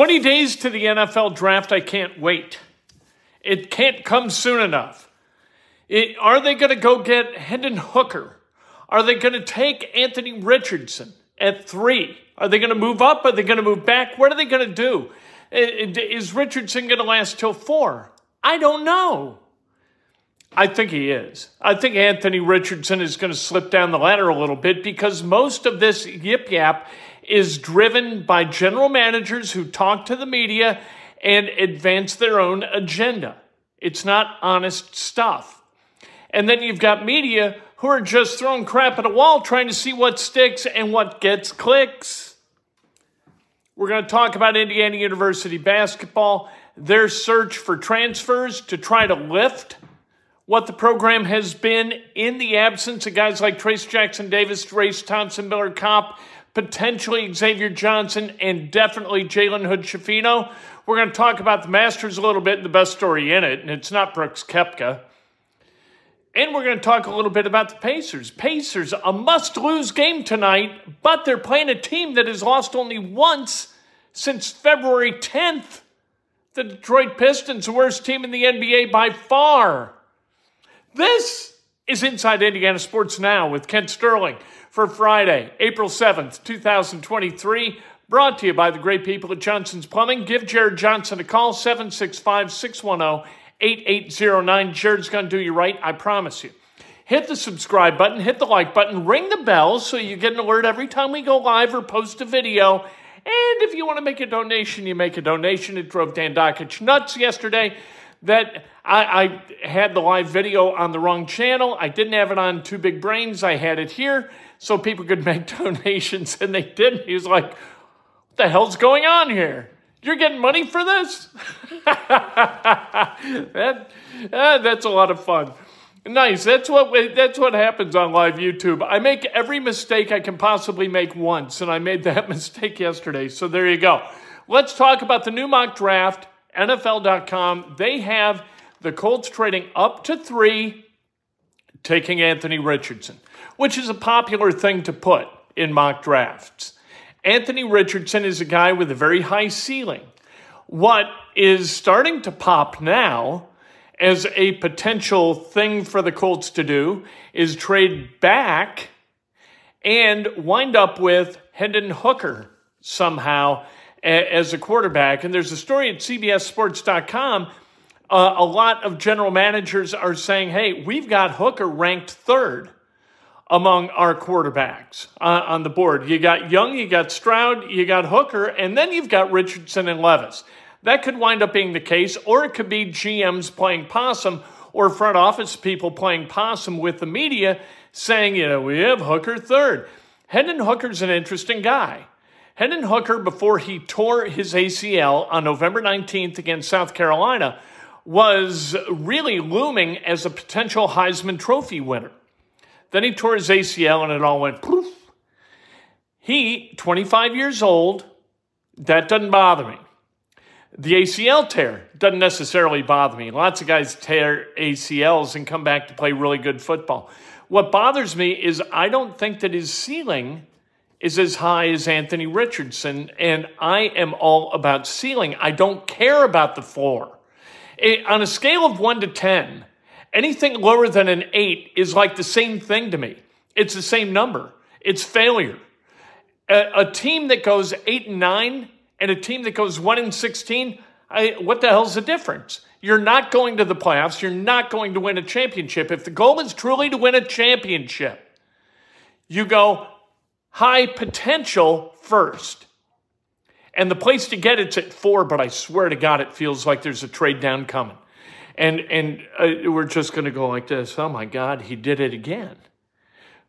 20 days to the NFL draft. I can't wait. It can't come soon enough. It, are they going to go get Hendon Hooker? Are they going to take Anthony Richardson at three? Are they going to move up? Are they going to move back? What are they going to do? Is Richardson going to last till four? I don't know. I think he is. I think Anthony Richardson is going to slip down the ladder a little bit because most of this yip yap is driven by general managers who talk to the media and advance their own agenda. It's not honest stuff. And then you've got media who are just throwing crap at a wall trying to see what sticks and what gets clicks. We're going to talk about Indiana University basketball, their search for transfers to try to lift what the program has been in the absence of guys like Trayce Jackson Davis, Race Thompson, Miller Kopp, potentially Xavier Johnson, and definitely Jalen Hood Schifino. We're going to talk about the Masters a little bit and the best story in it, and it's not Brooks Koepka. And we're going to talk a little bit about the Pacers. Pacers, a must lose game tonight, but they're playing a team that has lost only once since February 10th. The Detroit Pistons, the worst team in the NBA by far. This is Inside Indiana Sports Now with Kent Sterling for Friday, April 7th, 2023. Brought to you by the great people at Johnson's Plumbing. Give Jared Johnson a call, 765 610 8809. Jared's going to do you right, I promise you. Hit the subscribe button, hit the like button, ring the bell so you get an alert every time we go live or post a video. And if you want to make a donation, you make a donation. It drove Dan Dakich nuts yesterday that I, I, had the live video on the wrong channel. I didn't have it on Two Big Brains. I had it here so people could make donations, and they didn't. He was like, What the hell's going on here? You're getting money for this? that, uh, that's a lot of fun. Nice. That's what that's what happens on live YouTube. I make every mistake I can possibly make once, and I made that mistake yesterday. So there you go. Let's talk about the new mock draft. NFL.com. They have the Colts trading up to three, taking Anthony Richardson, which is a popular thing to put in mock drafts. Anthony Richardson is a guy with a very high ceiling. What is starting to pop now as a potential thing for the Colts to do is trade back and wind up with Hendon Hooker somehow as a quarterback. And there's a story at CBSSports.com. Uh, a lot of general managers are saying, hey, we've got Hooker ranked third among our quarterbacks uh, on the board. You got Young, you got Stroud, you got Hooker, and then you've got Richardson and Levis. That could wind up being the case, or it could be GMs playing possum or front office people playing possum with the media saying, you know, we have Hooker third. Hendon Hooker's an interesting guy. Hendon Hooker, before he tore his ACL on November 19th against South Carolina, was really looming as a potential Heisman Trophy winner. Then he tore his ACL and it all went poof. He, 25 years old, that doesn't bother me. The ACL tear doesn't necessarily bother me. Lots of guys tear ACLs and come back to play really good football. What bothers me is I don't think that his ceiling is as high as Anthony Richardson, and I am all about ceiling. I don't care about the floor. It, on a scale of 1 to 10, Anything lower than an eight is like the same thing to me. It's the same number. It's failure. A, a team that goes eight and nine and a team that goes one and 16, I, what the hell's the difference? You're not going to the playoffs. You're not going to win a championship. If the goal is truly to win a championship, you go high potential first. And the place to get it's at four, but I swear to God, it feels like there's a trade down coming and and uh, we're just going to go like this. Oh my God, he did it again.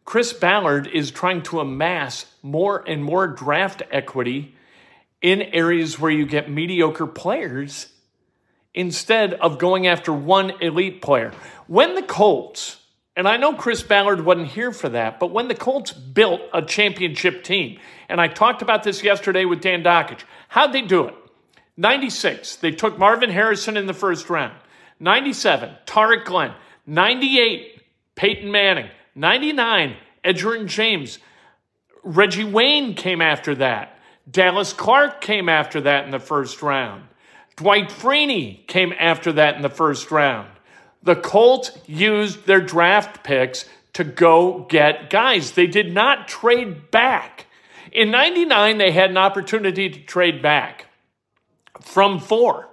Chris Ballard is trying to amass more and more draft equity in areas where you get mediocre players instead of going after one elite player. When the Colts, and I know Chris Ballard wasn't here for that, but when the Colts built a championship team, and I talked about this yesterday with Dan Dakich, how'd they do it? 96, they took Marvin Harrison in the first round. 97, Tarik Glenn. 98, Peyton Manning. 99, Edgerrin James. Reggie Wayne came after that. Dallas Clark came after that in the first round. Dwight Freeney came after that in the first round. The Colts used their draft picks to go get guys. They did not trade back. In 99, they had an opportunity to trade back from four.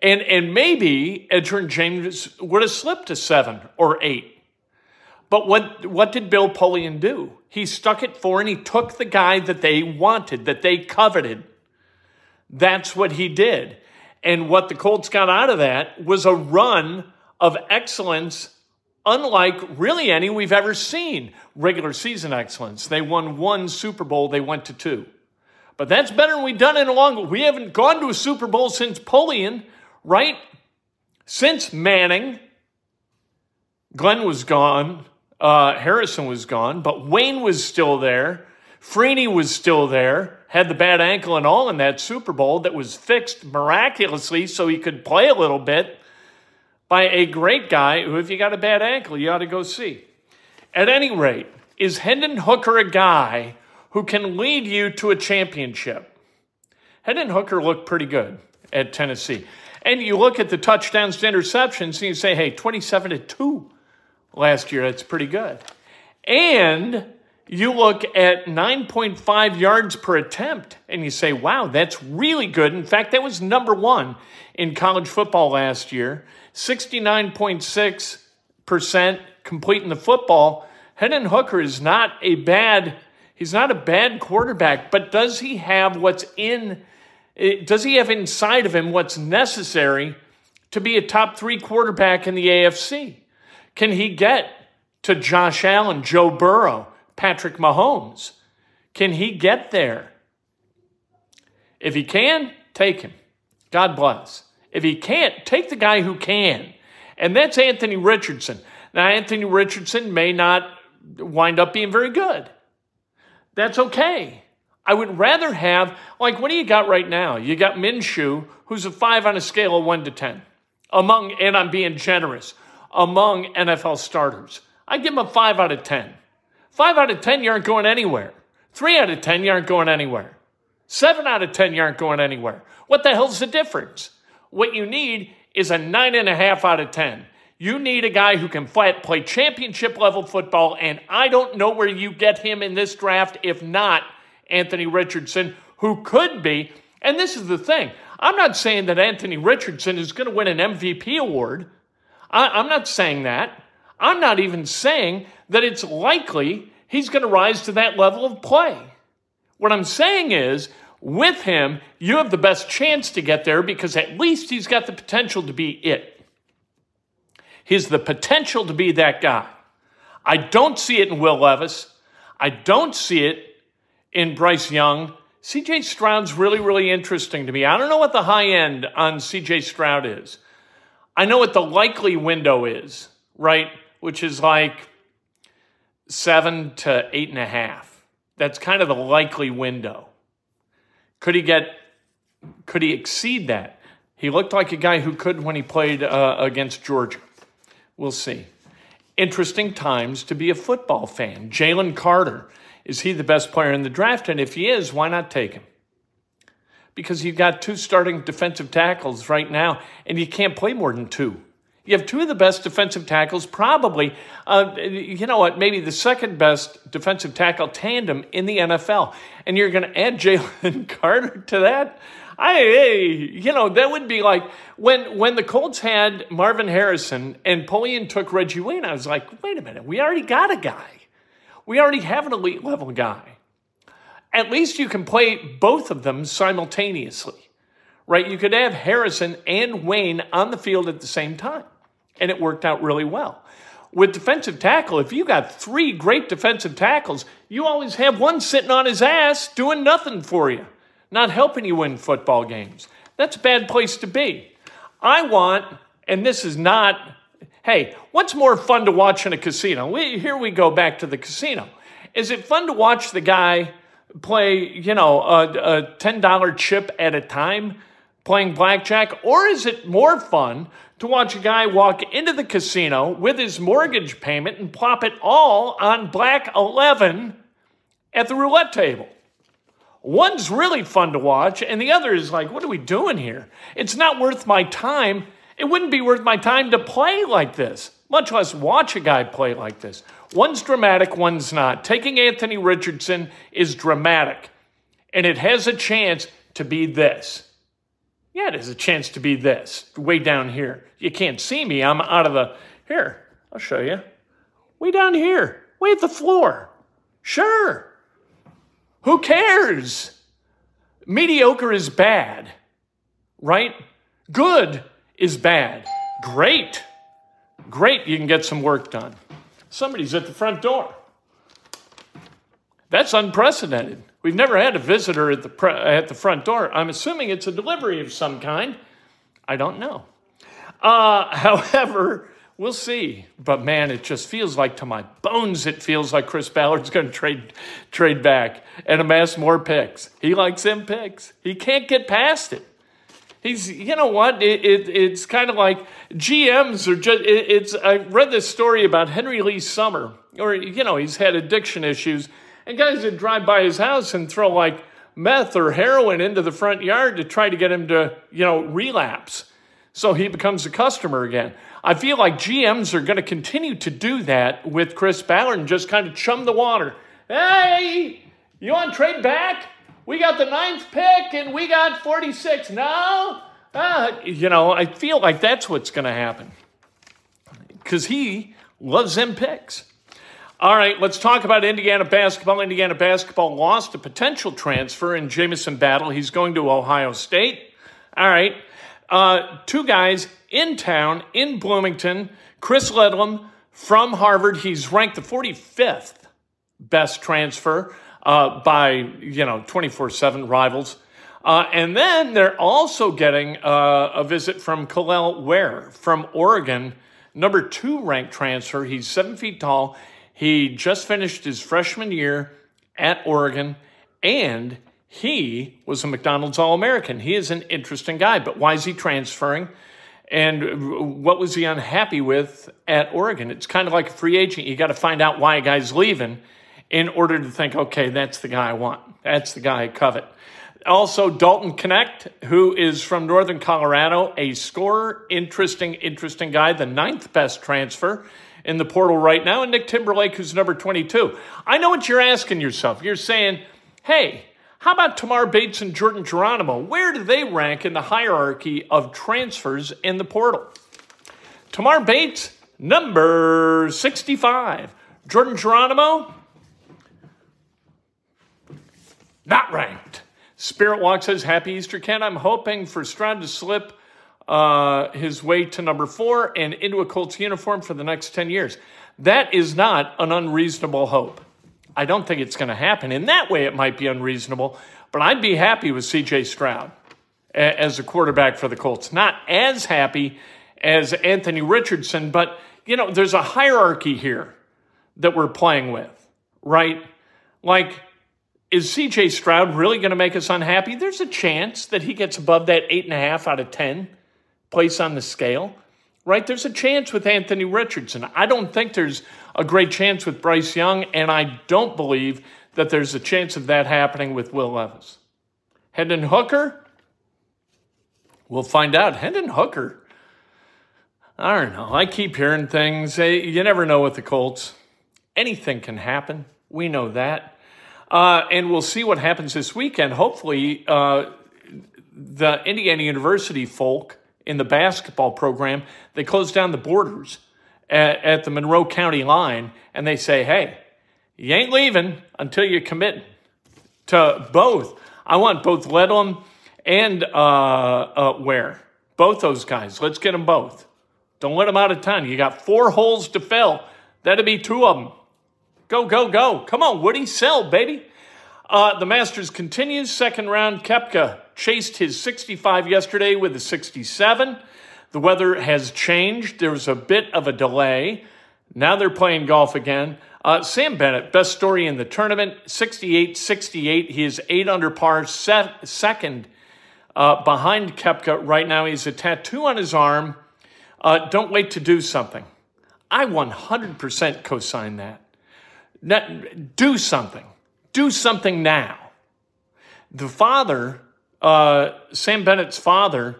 And, and maybe Edgerrin James would have slipped to seven or eight. But what, what did Bill Polian do? He stuck at four and he took the guy that they wanted, that they coveted. That's what he did. And what the Colts got out of that was a run of excellence unlike really any we've ever seen. Regular season excellence. They won one Super Bowl, they went to two. But that's better than we've done in a long We haven't gone to a Super Bowl since Polian, right? Since Manning. Glenn was gone. Uh, Harrison was gone, but Wayne was still there. Freeney was still there, had the bad ankle and all in that Super Bowl that was fixed miraculously so he could play a little bit by a great guy who, if you got a bad ankle, you ought to go see. At any rate, is Hendon Hooker a guy who can lead you to a championship? Hendon Hooker looked pretty good at Tennessee. And you look at the touchdowns to interceptions and you say, hey, 27 to 2 last year, that's pretty good. And you look at 9.5 yards per attempt and you say, wow, that's really good. In fact, that was number one in college football last year. 69.6% completing the football. Hendon Hooker is not a bad he's not a bad quarterback, but does he have what's in does he have inside of him what's necessary to be a top 3 quarterback in the AFC? Can he get to Josh Allen, Joe Burrow, Patrick Mahomes? Can he get there? If he can, take him. God bless. If he can't, take the guy who can. And that's Anthony Richardson. Now, Anthony Richardson may not wind up being very good. That's okay. I would rather have, like, what do you got right now? You got Minshew, who's a five on a scale of one to 10, among, and I'm being generous, among NFL starters. I give him a five out of 10. Five out of 10, you aren't going anywhere. Three out of 10, you aren't going anywhere. Seven out of 10, you aren't going anywhere. What the hell's the difference? What you need is a nine and a half out of 10. You need a guy who can play championship level football, and I don't know where you get him in this draft if not Anthony Richardson, who could be. And this is the thing I'm not saying that Anthony Richardson is going to win an MVP award. I, am not saying that. I'm not even saying that it's likely he's going to rise to that level of play. What I'm saying is with him, you have the best chance to get there because at least he's got the potential to be it. He's the potential to be that guy. I don't see it in Will Levis. I don't see it in Bryce Young. CJ Stroud's really, really interesting to me. I don't know what the high end on CJ Stroud is. I know what the likely window is, right? Which is like seven to eight and a half. That's kind of the likely window. Could he get, could he exceed that? He looked like a guy who could when he played uh, against Georgia. We'll see. Interesting times to be a football fan. Jalen Carter, is he the best player in the draft? And if he is, why not take him? Because you've got two starting defensive tackles right now, and you can't play more than two. You have two of the best defensive tackles, probably, uh, you know what, maybe the second best defensive tackle tandem in the NFL. And you're going to add Jalen Carter to that? I, you know, that would be like when when the Colts had Marvin Harrison and Polian took Reggie Wayne. I was like, wait a minute, we already got a guy. We already have an elite level guy. At least you can play both of them simultaneously, right? You could have Harrison and Wayne on the field at the same time and it worked out really well. With defensive tackle, if you got three great defensive tackles, you always have one sitting on his ass doing nothing for you, not helping you win football games. That's a bad place to be. I want, and this is not, hey, what's more fun to watch in a casino? We, here we go back to the casino. Is it fun to watch the guy play, you know, a, a $10 chip at a time playing blackjack? Or is it more fun to watch a guy walk into the casino with his mortgage payment and plop it all on black 11 at the roulette table. One's really fun to watch, and the other is like, what are we doing here? It's not worth my time. It wouldn't be worth my time to play like this, much less watch a guy play like this. One's dramatic, one's not. Taking Anthony Richardson is dramatic, and it has a chance to be this. Yeah, it has a chance to be this, way down here. You can't see me. I'm out of the. Here, I'll show you. Way down here, way at the floor. Sure. Who cares? Mediocre is bad, right? Good is bad. Great. Great, you can get some work done. Somebody's at the front door. That's unprecedented. We've never had a visitor at the, pre- at the front door. I'm assuming it's a delivery of some kind. I don't know. Uh, however, we'll see. But man, it just feels like to my bones, it feels like Chris Ballard's going to trade trade back and amass more picks. He likes them picks. He can't get past it. He's, you know what? It, it it's kind of like GMs are just. It, it's. I read this story about Henry Lee Summer, or you know, he's had addiction issues, and guys would drive by his house and throw like meth or heroin into the front yard to try to get him to, you know, relapse, so he becomes a customer again. I feel like GMs are going to continue to do that with Chris Ballard and just kind of chum the water. Hey, you want to trade back? We got the ninth pick and we got 46. No? Uh, you know, I feel like that's what's going to happen because he loves them picks. All right, let's talk about Indiana basketball. Indiana basketball lost a potential transfer in Jamison Battle. He's going to Ohio State. All right, uh, two guys in town in Bloomington. Chris Ledlum from Harvard. He's ranked the 45th best transfer uh, by, you know, 24 7 rivals. Uh, and then they're also getting uh, a visit from Kel'el Ware from Oregon, number two ranked transfer. He's seven feet tall. He just finished his freshman year at Oregon, and he was a McDonald's All American. He is an interesting guy, but why is he transferring? And what was he unhappy with at Oregon? It's kind of like a free agent. You got to find out why a guy's leaving in order to think, okay, that's the guy I want. That's the guy I covet. Also, Dalton Knecht, who is from Northern Colorado, a scorer, interesting, interesting guy, the ninth best transfer in the portal right now, and Nick Timberlake, who's number 22. I know what you're asking yourself. You're saying, hey, how about Tamar Bates and Jordan Geronimo? Where do they rank in the hierarchy of transfers in the portal? Tamar Bates, number 65. Jordan Geronimo, not ranked. Spirit Walk says, Happy Easter, Ken. I'm hoping for Stroud to slip uh, his way to number four and into a Colts uniform for the next 10 years. That is not an unreasonable hope. I don't think it's going to happen. In that way, it might be unreasonable, but I'd be happy with CJ Stroud as a quarterback for the Colts. Not as happy as Anthony Richardson, but, you know, there's a hierarchy here that we're playing with, right? Like, is CJ Stroud really going to make us unhappy? There's a chance that he gets above that eight and a half out of 10 place on the scale, right? There's a chance with Anthony Richardson. I don't think there's a great chance with Bryce Young, and I don't believe that there's a chance of that happening with Will Levis. Hendon Hooker? We'll find out. Hendon Hooker. I don't know. I keep hearing things. Eh, you never know with the Colts. Anything can happen. We know that. Uh, and we'll see what happens this weekend. Hopefully, uh, the Indiana University folk in the basketball program, they close down the borders at, at the Monroe County line and they say, hey, you ain't leaving until you commit to both. I want both Ledlum and uh, uh, Ware. Both those guys. Let's get them both. Don't let them out of town. You got four holes to fill. That'd be two of them. Go, go, go. Come on, Woody, sell, baby. Uh, the Masters continues. Second round, Koepka chased his 65 yesterday with a 67. The weather has changed. There was a bit of a delay. Now they're playing golf again. Uh, Sam Bennett, best story in the tournament, 68 68. He is eight under par, set, second uh, behind Koepka right now. He's a tattoo on his arm. Uh, don't wait to do something. I 100% co sign that do something. Do something now. The father, uh, Sam Bennett's father,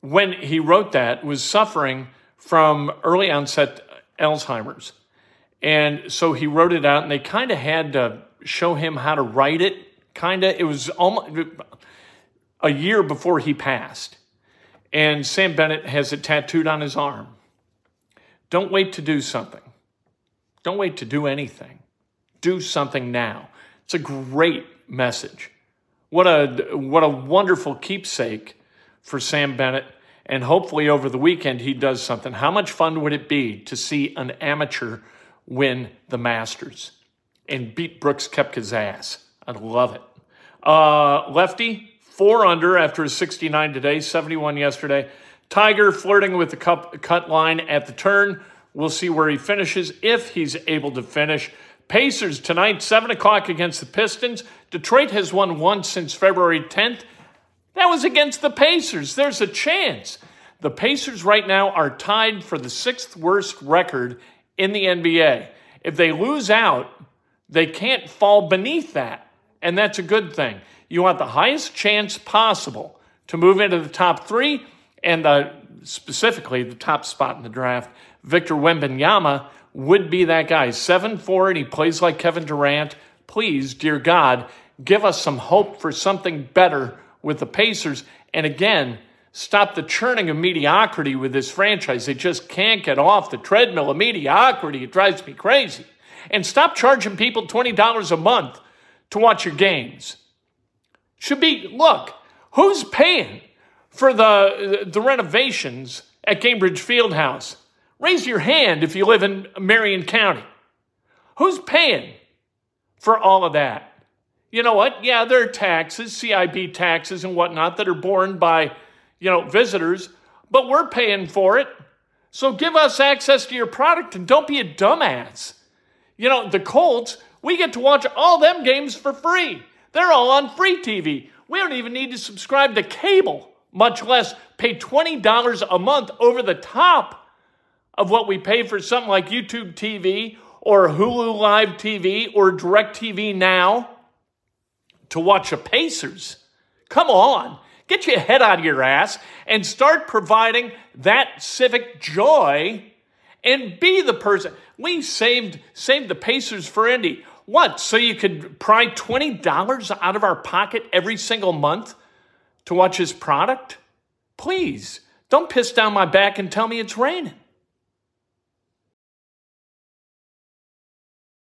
when he wrote that, was suffering from early onset Alzheimer's. And so he wrote it out, and they kind of had to show him how to write it. Kind of, it was almost a year before he passed. And Sam Bennett has it tattooed on his arm. Don't wait to do something. Don't wait to do anything. Do something now. It's a great message. What a what a wonderful keepsake for Sam Bennett. And hopefully over the weekend he does something. How much fun would it be to see an amateur win the Masters and beat Brooks Koepka's ass? I'd love it. Uh, lefty, four under after a 69 today, 71 yesterday. Tiger flirting with the cup, cut line at the turn. We'll see where he finishes if he's able to finish. Pacers tonight, 7 o'clock against the Pistons. Detroit has won once since February 10th. That was against the Pacers. There's a chance. The Pacers right now are tied for the sixth worst record in the NBA. If they lose out, they can't fall beneath that. And that's a good thing. You want the highest chance possible to move into the top three and uh, specifically the top spot in the draft. Victor Wembanyama would be that guy. 7 4, and he plays like Kevin Durant. Please, dear God, give us some hope for something better with the Pacers. And again, stop the churning of mediocrity with this franchise. They just can't get off the treadmill of mediocrity. It drives me crazy. And stop charging people $20 a month to watch your games. Should be, look, who's paying for the, the renovations at Gainbridge Fieldhouse? Raise your hand if you live in Marion County. Who's paying for all of that? You know what? Yeah, there are taxes, CIB taxes and whatnot that are borne by, you know, visitors, but we're paying for it. So give us access to your product and don't be a dumbass. You know, the Colts, we get to watch all them games for free. They're all on free TV. We don't even need to subscribe to cable, much less pay $20 a month over the top of what we pay for something like YouTube TV or Hulu Live TV or DirecTV Now to watch the Pacers. Come on, get your head out of your ass and start providing that civic joy and be the person. We saved saved the Pacers for Indy. What? So you could pry $20 out of our pocket every single month to watch his product? Please, don't piss down my back and tell me it's raining.